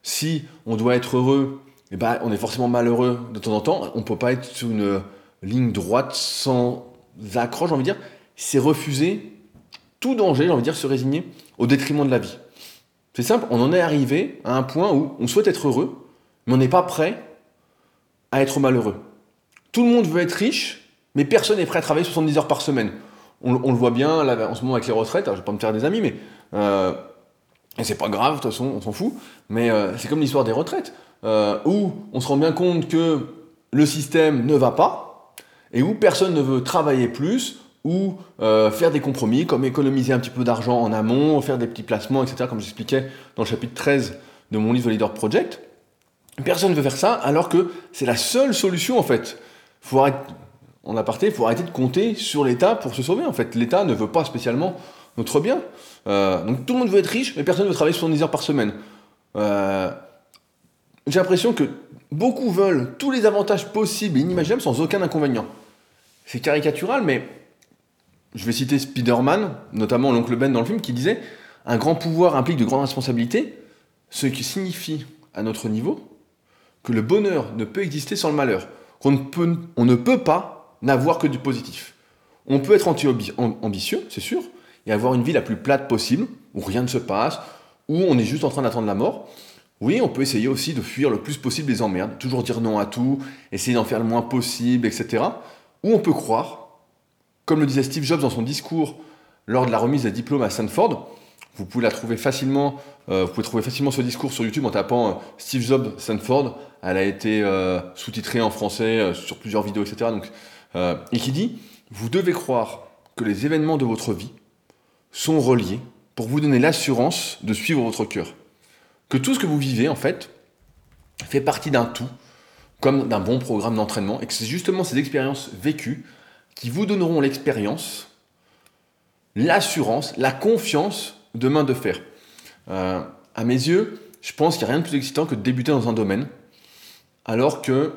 si on doit être heureux, eh ben, on est forcément malheureux de temps en temps, on ne peut pas être sur une ligne droite sans accroche, j'ai envie de dire, c'est refuser tout danger, j'ai envie de dire, se résigner au détriment de la vie. C'est simple, on en est arrivé à un point où on souhaite être heureux, mais on n'est pas prêt à être malheureux. Tout le monde veut être riche, mais personne n'est prêt à travailler 70 heures par semaine. on, le voit bien là, en ce moment avec les retraites, je vais pas me faire des amis, mais euh, c'est pas grave, de toute façon, on s'en fout, mais euh, c'est comme l'histoire des retraites, euh, où on se rend bien compte que le système ne va pas, et où personne ne veut travailler plus, ou faire des compromis, comme économiser un petit peu d'argent en amont, faire des petits placements, etc., comme j'expliquais dans le chapitre 13 de mon livre Leader Project. Personne ne veut faire ça, alors que c'est la seule solution, en fait. Faut arrêter, en aparté, il faut arrêter de compter sur l'État pour se sauver, en fait. L'État ne veut pas spécialement notre bien. Euh, donc tout le monde veut être riche, mais personne ne veut travailler 70 heures par semaine. Euh, j'ai l'impression que beaucoup veulent tous les avantages possibles et inimaginables sans aucun inconvénient. C'est caricatural, mais je vais citer Spider-Man, notamment l'oncle Ben dans le film, qui disait Un grand pouvoir implique de grandes responsabilités, ce qui signifie, à notre niveau, que le bonheur ne peut exister sans le malheur. Qu'on ne peut, on ne peut pas n'avoir que du positif. On peut être anti-ambitieux, c'est sûr, et avoir une vie la plus plate possible, où rien ne se passe, où on est juste en train d'attendre la mort. Oui, on peut essayer aussi de fuir le plus possible les emmerdes, toujours dire non à tout, essayer d'en faire le moins possible, etc. Ou on peut croire, comme le disait Steve Jobs dans son discours lors de la remise des diplômes à Stanford, vous pouvez la trouver facilement, euh, vous pouvez trouver facilement ce discours sur YouTube en tapant euh, Steve Jobs Stanford. Elle a été euh, sous-titrée en français sur plusieurs vidéos, etc. Donc, et qui dit, vous devez croire que les événements de votre vie sont reliés pour vous donner l'assurance de suivre votre cœur. Que tout ce que vous vivez, en fait, fait partie d'un tout, comme d'un bon programme d'entraînement, et que c'est justement ces expériences vécues qui vous donneront l'expérience, l'assurance, la confiance demain de faire. Euh, à mes yeux, je pense qu'il n'y a rien de plus excitant que de débuter dans un domaine, alors que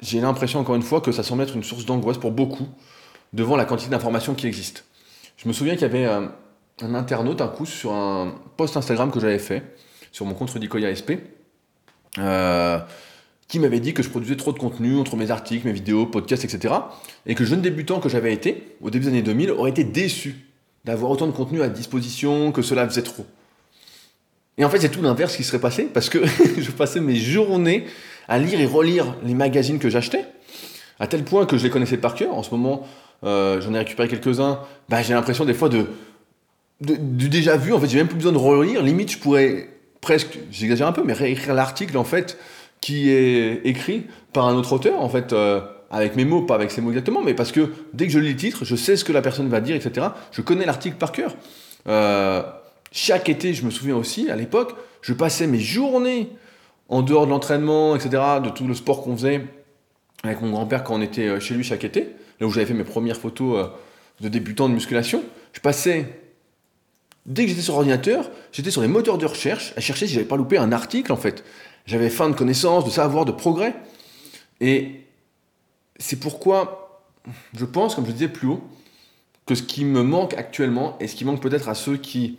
j'ai l'impression, encore une fois, que ça semble être une source d'angoisse pour beaucoup devant la quantité d'informations qui existent. Je me souviens qu'il y avait euh, un, internaute, un coup, sur un post Instagram que j'avais fait, sur mon compte Rudicoya SP, euh, qui m'avait dit que je produisais trop de contenu entre mes articles, mes vidéos, podcasts, etc. Et que le jeune débutant que j'avais été, au début des années 2000, aurait été déçu d'avoir autant de contenu à disposition, que cela faisait trop. Et en fait, c'est tout l'inverse qui serait passé, parce que je passais mes journées à lire et relire les magazines que j'achetais, à tel point que je les connaissais par cœur. En ce moment, euh, j'en ai récupéré quelques-uns, bah, j'ai l'impression des fois de, déjà vu, en fait j'ai même plus besoin de relire, limite je pourrais presque, j'exagère un peu, mais réécrire l'article en fait qui est écrit par un autre auteur en fait. Euh, avec mes mots, pas avec ses mots exactement, mais parce que dès que je lis le titre, je sais ce que la personne va dire, etc. Je connais l'article par cœur. Euh, chaque été, je me souviens aussi, à l'époque, je passais mes journées en dehors de l'entraînement, etc., de tout le sport qu'on faisait avec mon grand-père quand on était chez lui chaque été là où j'avais fait mes premières photos euh, de débutant de musculation, je passais, dès que j'étais sur ordinateur, j'étais sur les moteurs de recherche à chercher si j'avais pas loupé un article en fait. J'avais faim de connaissances, de savoir, de progrès. Et c'est pourquoi je pense, comme je disais plus haut, que ce qui me manque actuellement, et ce qui manque peut-être à ceux qui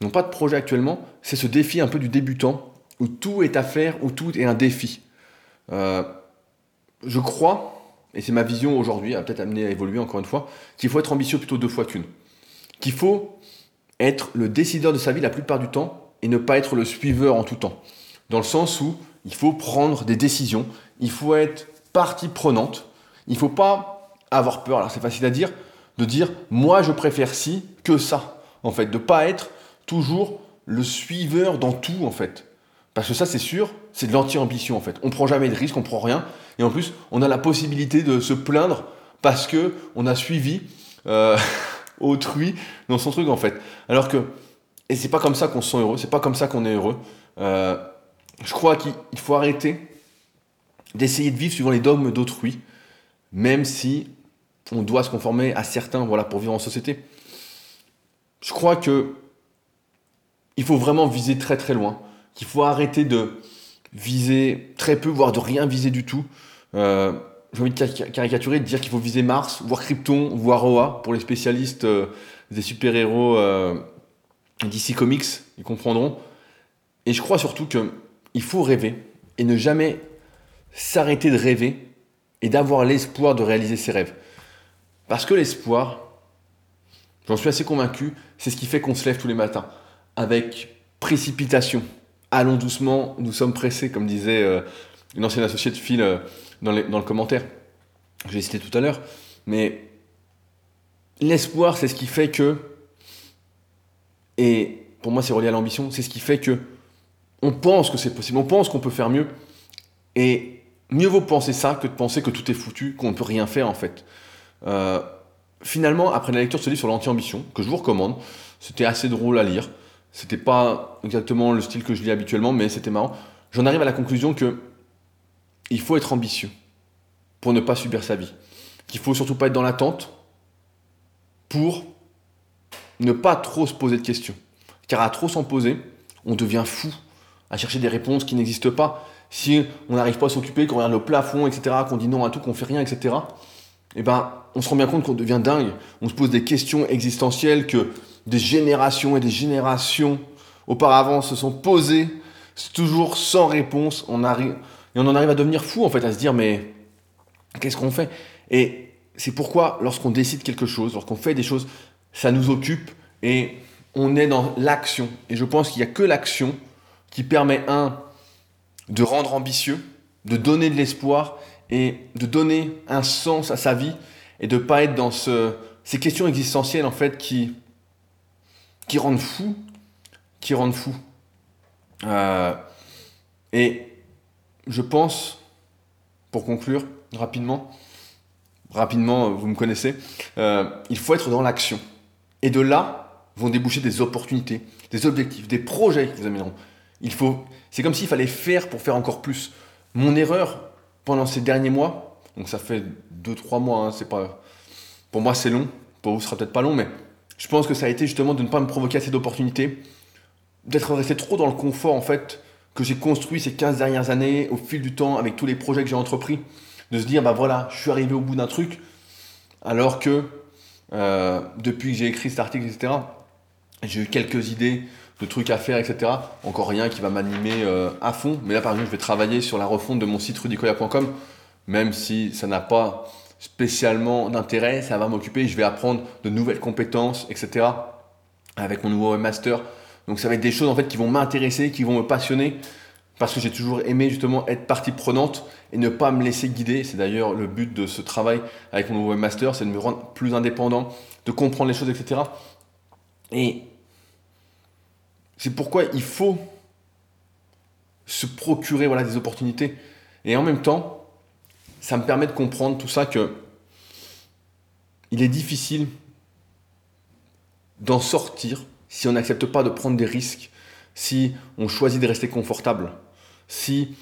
n'ont pas de projet actuellement, c'est ce défi un peu du débutant, où tout est à faire, où tout est un défi. Euh, je crois et c'est ma vision aujourd'hui, a peut-être amené à évoluer encore une fois, qu'il faut être ambitieux plutôt deux fois qu'une. Qu'il faut être le décideur de sa vie la plupart du temps et ne pas être le suiveur en tout temps. Dans le sens où il faut prendre des décisions, il faut être partie prenante, il ne faut pas avoir peur, alors c'est facile à dire, de dire moi je préfère ci que ça, en fait, de ne pas être toujours le suiveur dans tout, en fait. Parce que ça, c'est sûr, c'est de l'anti-ambition en fait. On prend jamais de risque, on prend rien. Et en plus, on a la possibilité de se plaindre parce que on a suivi euh, autrui dans son truc en fait. Alors que, et c'est pas comme ça qu'on se sent heureux, c'est pas comme ça qu'on est heureux. Euh, je crois qu'il faut arrêter d'essayer de vivre suivant les dogmes d'autrui, même si on doit se conformer à certains voilà, pour vivre en société. Je crois que il faut vraiment viser très très loin qu'il faut arrêter de viser très peu, voire de rien viser du tout. Euh, j'ai envie de caricaturer, de dire qu'il faut viser Mars, voire Krypton, voire Oa, pour les spécialistes euh, des super-héros euh, d'ici Comics, ils comprendront. Et je crois surtout qu'il faut rêver et ne jamais s'arrêter de rêver et d'avoir l'espoir de réaliser ses rêves. Parce que l'espoir, j'en suis assez convaincu, c'est ce qui fait qu'on se lève tous les matins avec précipitation, allons doucement, nous sommes pressés, comme disait euh, une ancienne associée de Phil euh, dans, le commentaire. Je l'ai cité tout à l'heure. Mais l'espoir, c'est ce qui fait que, et pour moi c'est relié à l'ambition, c'est ce qui fait que on pense que c'est possible, on pense qu'on peut faire mieux, et mieux vaut penser ça que de penser que tout est foutu, qu'on ne peut rien faire en fait. Euh, finalement, après la lecture de ce livre sur l'anti-ambition, que je vous recommande, c'était assez drôle à lire, c'était pas exactement le style que je lis habituellement, mais c'était marrant, j'en arrive à la conclusion que il faut être ambitieux pour ne pas subir sa vie, qu'il faut surtout pas être dans l'attente, pour ne pas trop se poser de questions. Car à trop s'en poser, on devient fou à chercher des réponses qui n'existent pas. Si on n'arrive pas à s'occuper, qu'on regarde le plafond, etc., qu'on dit non à tout, qu'on fait rien, etc., eh ben, on se rend bien compte qu'on devient dingue. On se pose des questions existentielles que des générations et des générations auparavant se sont posées, toujours sans réponse. On arrive, et on en arrive à devenir fou, en fait, à se dire, mais qu'est-ce qu'on fait? Et c'est pourquoi lorsqu'on décide quelque chose, lorsqu'on fait des choses, ça nous occupe et on est dans l'action. Et je pense qu'il n'y a que l'action qui permet, un, de rendre ambitieux, de donner de l'espoir et de donner un sens à sa vie et de pas être dans ce, ces questions existentielles en fait qui, qui rendent fou, qui rendent fou. Euh, et je pense, pour conclure rapidement, rapidement, vous me connaissez, euh, il faut être dans l'action. Et de là vont déboucher des opportunités, des objectifs, des projets qui vous amèneront. Il faut, c'est comme s'il fallait faire pour faire encore plus. Mon erreur pendant ces derniers mois, donc ça fait 2-3 mois, hein, c'est pas, pour moi c'est long, pour vous ce sera peut-être pas long, mais je pense que ça a été justement de ne pas me provoquer assez d'opportunités, d'être resté trop dans le confort en fait que j'ai construit ces 15 dernières années au fil du temps avec tous les projets que j'ai entrepris de se dire, bah voilà, je suis arrivé au bout d'un truc, alors que euh, depuis que j'ai écrit cet article, etc., j'ai eu quelques idées de trucs à faire, etc. Encore rien qui va m'animer euh, à fond. Mais là, par exemple, je vais travailler sur la refonte de mon site rudicoya.com, même si ça n'a pas spécialement d'intérêt, ça va m'occuper. Je vais apprendre de nouvelles compétences, etc. Avec mon nouveau master. Donc ça va être des choses en fait qui vont m'intéresser, qui vont me passionner parce que j'ai toujours aimé justement être partie prenante et ne pas me laisser guider. C'est d'ailleurs le but de ce travail avec mon nouveau master, c'est de me rendre plus indépendant, de comprendre les choses, etc. Et c'est pourquoi il faut se procurer voilà, des opportunités. Et en même temps, ça me permet de comprendre tout ça que il est difficile d'en sortir si on n'accepte pas de prendre des risques, si on choisit de rester confortable si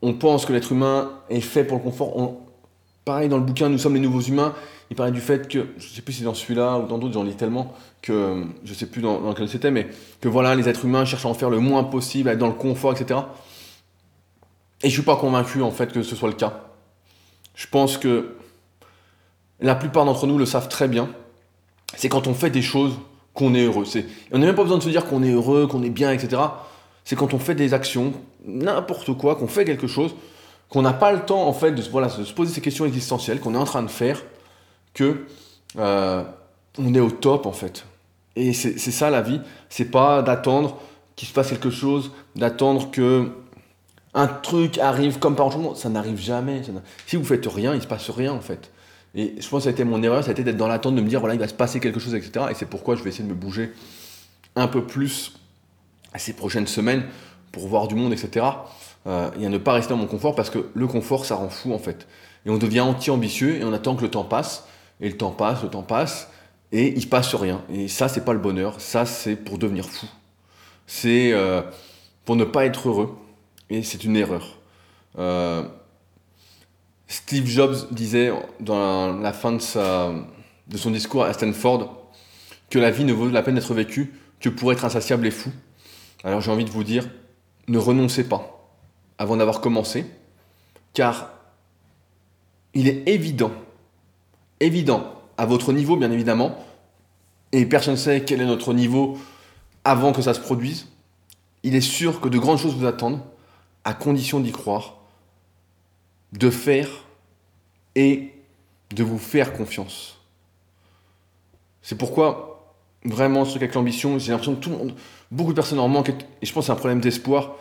on pense que l'être humain est fait pour le confort, pareil dans le bouquin Nous sommes les nouveaux humains, il parlait du fait que, je sais plus si c'est dans celui-là ou dans d'autres, j'en lis tellement que je ne sais plus dans, dans, lequel c'était, mais que voilà, les êtres humains cherchent à en faire le moins possible, à être dans le confort, etc. Et je suis pas convaincu en fait que ce soit le cas. Je pense que la plupart d'entre nous le savent très bien. C'est quand on fait des choses qu'on est heureux. on n'a même pas besoin de se dire qu'on est heureux, qu'on est bien, etc c'est quand on fait des actions, n'importe quoi, qu'on fait quelque chose, qu'on n'a pas le temps en fait de, se poser ces questions existentielles qu'on est en train de faire, que euh, on est au top en fait. Et c'est ça la vie, c'est pas d'attendre qu'il se passe quelque chose, d'attendre que un truc arrive comme par exemple, ça n'arrive jamais. si vous faites rien, il se passe rien en fait. Et je pense que ça a été mon erreur, ça a été d'être dans l'attente de me dire voilà, il va se passer quelque chose, etc. Et c'est pourquoi je vais essayer de me bouger un peu plus ces prochaines semaines pour voir du monde, etc. Euh, et à ne pas rester dans mon confort parce que le confort, ça rend fou en fait. Et on devient anti-ambitieux et on attend que le temps passe. Et le temps passe, le temps passe, et il se passe rien. Et ça, c'est pas le bonheur. Ça, c'est pour devenir fou. C'est euh, pour ne pas être heureux. Et c'est une erreur. Euh, Steve Jobs disait dans la fin de, sa, de son discours à Stanford que la vie ne vaut la peine d'être vécue que pour être insatiable et fou. Alors j'ai envie de vous dire, ne renoncez pas avant d'avoir commencé, car il est évident, évident, à votre niveau bien évidemment, et personne ne sait quel est notre niveau avant que ça se produise, il est sûr que de grandes choses vous attendent, à condition d'y croire, de faire et de vous faire confiance. C'est pourquoi, vraiment, ce truc avec l'ambition, j'ai l'impression que tout le monde, Beaucoup de personnes en manquent, et je pense que c'est un problème d'espoir,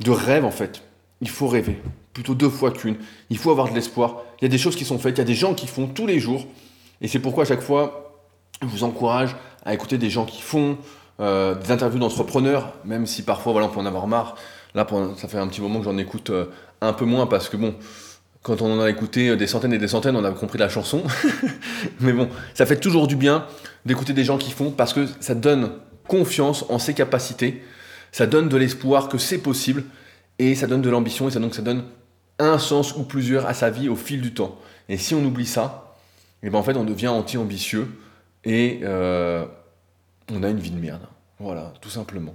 de rêve en fait. Il faut rêver, plutôt deux fois qu'une. Il faut avoir de l'espoir. Il y a des choses qui sont faites, il y a des gens qui font tous les jours, et c'est pourquoi à chaque fois, Je vous encourage à écouter des gens qui font euh, des interviews d'entrepreneurs, même si parfois voilà, on peut en avoir marre. Là, ça fait un petit moment que j'en écoute euh, un peu moins parce que bon, quand on en a écouté des centaines et des centaines, on a compris la chanson. Mais bon, ça fait toujours du bien d'écouter des gens qui font parce que ça donne confiance en ses capacités, ça donne de l'espoir que c'est possible et ça donne de l'ambition et ça, donc ça donne un sens ou plusieurs à sa vie au fil du temps. Et si on oublie ça, eh ben en fait on devient anti-ambitieux et euh, on a une vie de merde. Voilà, tout simplement.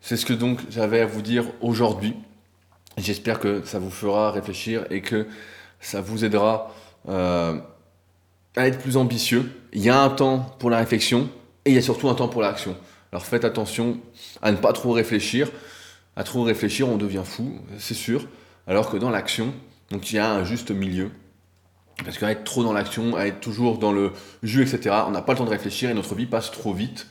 C'est ce que donc j'avais à vous dire aujourd'hui. J'espère que ça vous fera réfléchir et que ça vous aidera euh, à être plus ambitieux. Il y a un temps pour la réflexion et il y a surtout un temps pour l'action. Alors faites attention à ne pas trop réfléchir. À trop réfléchir, on devient fou, c'est sûr. Alors que dans l'action, donc il y a un juste milieu. Parce qu'à être trop dans l'action, à être toujours dans le jus, etc., on n'a pas le temps de réfléchir et notre vie passe trop vite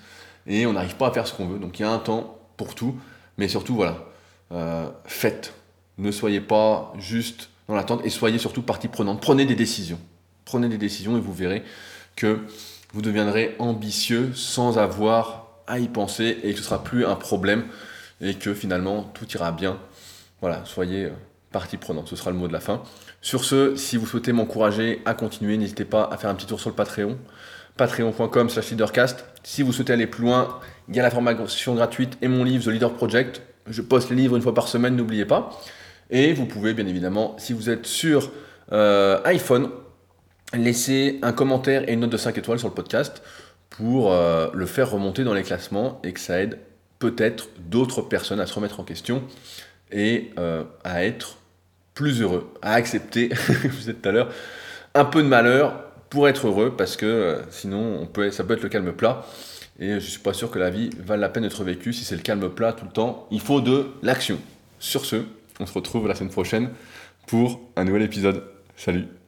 et on n'arrive pas à faire ce qu'on veut. Donc il y a un temps pour tout, mais surtout, voilà, euh, faites. Ne soyez pas juste dans l'attente et soyez surtout partie prenante. Prenez des décisions. Prenez des décisions et vous verrez que vous deviendrez ambitieux sans avoir y penser et que ce sera plus un problème et que finalement tout ira bien. Voilà, soyez euh, partie prenante, ce sera le mot de la fin. Sur ce, si vous souhaitez m'encourager à continuer, n'hésitez pas à faire un petit tour sur le Patreon, patreon.com slash leadercast. Si vous souhaitez aller plus loin, il y a la formation gratuite et mon livre The Leader Project. Je poste les livres une fois par semaine, n'oubliez pas. Et vous pouvez bien évidemment, si vous êtes sur euh, iPhone, laisser un commentaire et une note de 5 étoiles sur le podcast pour euh, le faire remonter dans les classements et que ça aide peut-être d'autres personnes à se remettre en question et euh, à être plus heureux, à accepter, vous disais tout à l'heure, un peu de malheur pour être heureux parce que euh, sinon on peut, ça peut être le calme plat et je suis pas sûr que la vie vale la peine d'être vécue si c'est le calme plat tout le temps. Il faut de l'action. Sur ce, on se retrouve la semaine prochaine pour un nouvel épisode. Salut